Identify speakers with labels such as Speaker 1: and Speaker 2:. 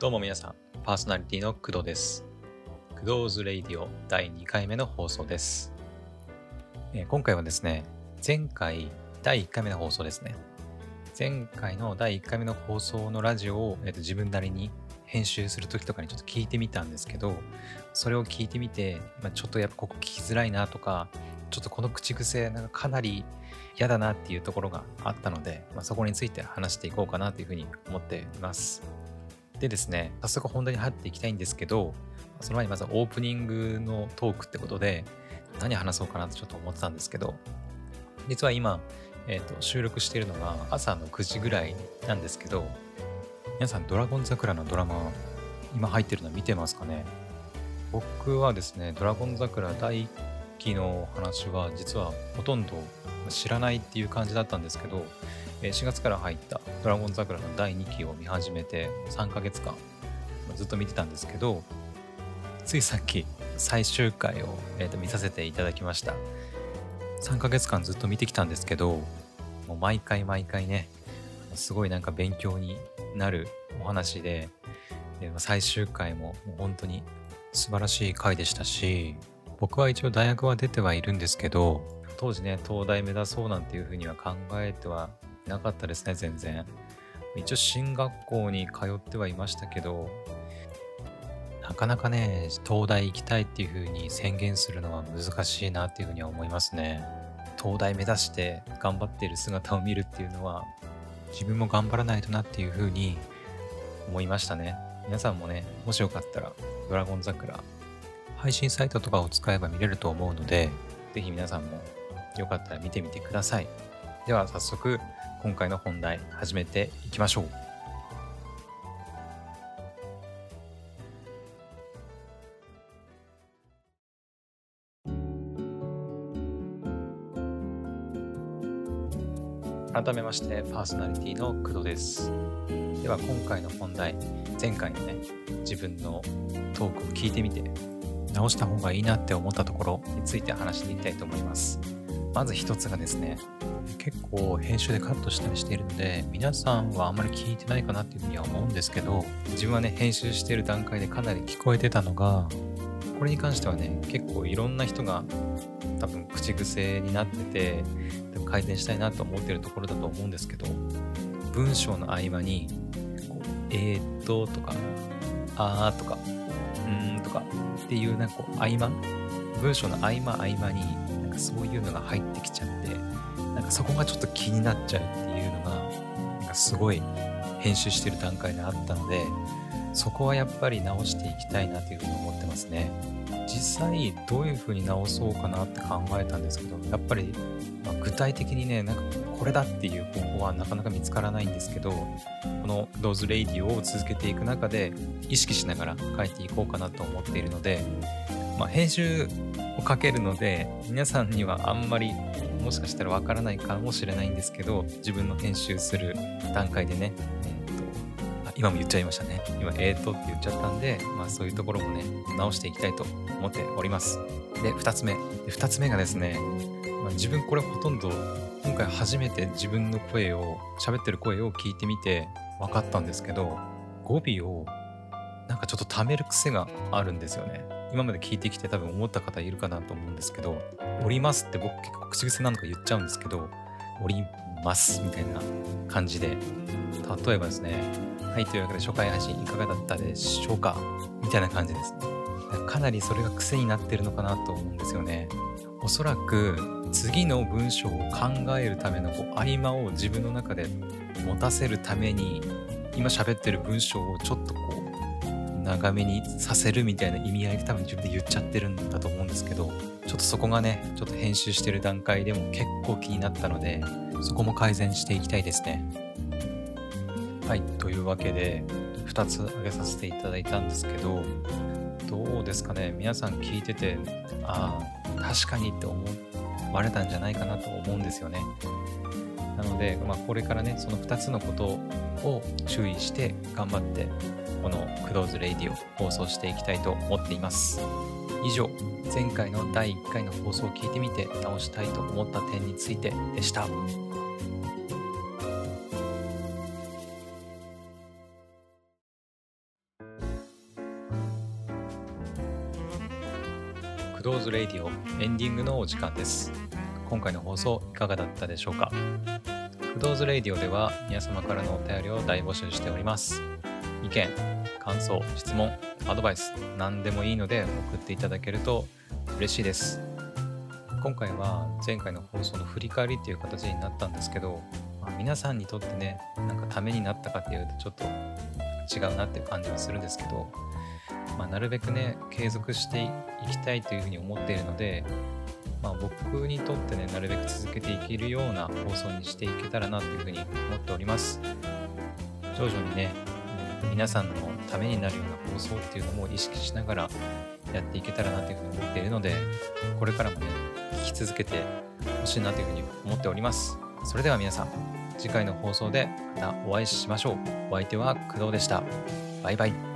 Speaker 1: どうも皆さん、パーソナリティの工藤です。工藤ズレイディオ第2回目の放送です。えー今回はですね、前回第1回目の放送ですね。前回の第1回目の放送のラジオを、えーと自分なりに編集するときとかにちょっと聞いてみたんですけど、それを聞いてみて、まあ、ちょっとやっぱここ聞きづらいなとか、ちょっとこの口癖なんかかなり嫌だなっていうところがあったので、まあ、そこについて話していこうかなというふうに思っています。でですね、早速本題に入っていきたいんですけど、その前にまずオープニングのトークってことで、何話そうかなとちょっと思ってたんですけど、実は今、えーと収録しているのが朝の9時ぐらいなんですけど、皆さん、ドラゴン桜のドラマ、今入ってるの見てますかね？僕はですね、ドラゴン桜第期の話は実はほとんど知らないっていう感じだったんですけど、4月から入ったドラゴン桜の第2期を見始めて3ヶ月間ずっと見てたんですけど、ついさっき最終回を、えーと見させていただきました。3ヶ月間ずっと見てきたんですけど、もう毎回毎回ね、すごいなんか勉強になるお話で、で最終回ももう本当に素晴らしい回でしたし、僕は一応大学は出てはいるんですけど、当時ね、東大目指そうなんていうふうには考えてはなかったですね、全然。一応進学校に通ってはいましたけど、なかなかね、東大行きたいっていうふうに宣言するのは難しいなっていうふうには思いますね。東大目指して頑張っている姿を見るっていうのは、自分も頑張らないとなっていうふうに思いましたね。皆さんもね、もしよかったら、ドラゴン桜、配信サイトとかを使えば見れると思うので、ぜひ皆さんもよかったら見てみてください。では早速、今回の本題、始めていきましょう。改めまして、パーソナリティの工藤です。では今回の本題、前回のね、自分のトークを聞いてみて、直した方がいいなって思ったところについて話していきたいと思います。まず一つがですね、結構編集でカットしたりしているので、皆さんはあんまり聞いてないかなっていうふうには思うんですけど、自分はね、編集している段階でかなり聞こえてたのが、これに関してはね、結構いろんな人が多分口癖になってて、多分改善したいなと思ってるところだと思うんですけど、文章の合間に、えーっととか、あーとか、ーんとかっていうなんか合間文章の合間合間になんかそういうのが入ってきちゃってなんかそこがちょっと気になっちゃうっていうのがなんかすごい編集してる段階であったのでそこはやっぱり直していきたいなというふうに思ってますね。実際どういうふうに直そうかなって考えたんですけどやっぱり、具体的にねなんかこれだっていう方法はなかなか見つからないんですけどこの「クドーズレイディオ」を続けていく中で意識しながら書いていこうかなと思っているので、まあ、編集をかけるので皆さんにはあんまりもしかしたらわからないかもしれないんですけど自分の編集する段階でね、今も言っちゃいましたね。今「えーと」って言っちゃったんで、まあ、そういうところもね直していきたいと思っております。で2つ目。で2つ目がですね、まあ、自分これほとんど今回初めて自分の声を喋ってる声を聞いてみて分かったんですけど語尾をなんかちょっと溜める癖があるんですよね。今まで聞いてきて多分思った方いるかなと思うんですけど「おります」って僕結構口癖なのか言っちゃうんですけど「おります」みたいな感じで例えばですね「はいというわけで初回配信いかがだったでしょうか?」みたいな感じですかなりそれが癖になってるのかなと思うんですよね。おそらく次の文章を考えるためのこう合間を自分の中で持たせるために今喋ってる文章をちょっとこう長めにさせるみたいな意味合いで多分自分で言っちゃってるんだと思うんですけどちょっとそこがねちょっと編集してる段階でも結構気になったのでそこも改善していきたいですね。はいというわけで2つ挙げさせていただいたんですけどどうですかね？皆さん聞いててああ確かにって思われたんじゃないかなと思うんですよね。なので、まあ、これからねその2つのことを注意して頑張ってこの「クローズレイディ」を放送していきたいと思っています。以上前回の第1回の放送を聞いてみて直したいと思った点についてでした。ズレイディオエンディングのお時間です。今回の放送いかがだったでしょうか？クドーズレイディオでは皆様からのお便りを大募集しております。意見、感想、質問、アドバイス、何でもいいので送っていただけると嬉しいです。今回は前回の放送の振り返りっていう形になったんですけど、まあ、皆さんにとってね、なんかためになったかっていうとちょっと違うなっていう感じはするんですけど、まあ、なるべくね、継続していきたいというふうに思っているので、まあ、僕にとってね、なるべく続けていけるような放送にしていけたらなというふうに思っております。徐々にね、皆さんのためになるような放送っていうのも意識しながらやっていけたらなというふうに思っているので、これからもね、聞き続けてほしいなというふうに思っております。それでは皆さん、次回の放送でまたお会いしましょう。お相手は工藤でした。バイバイ。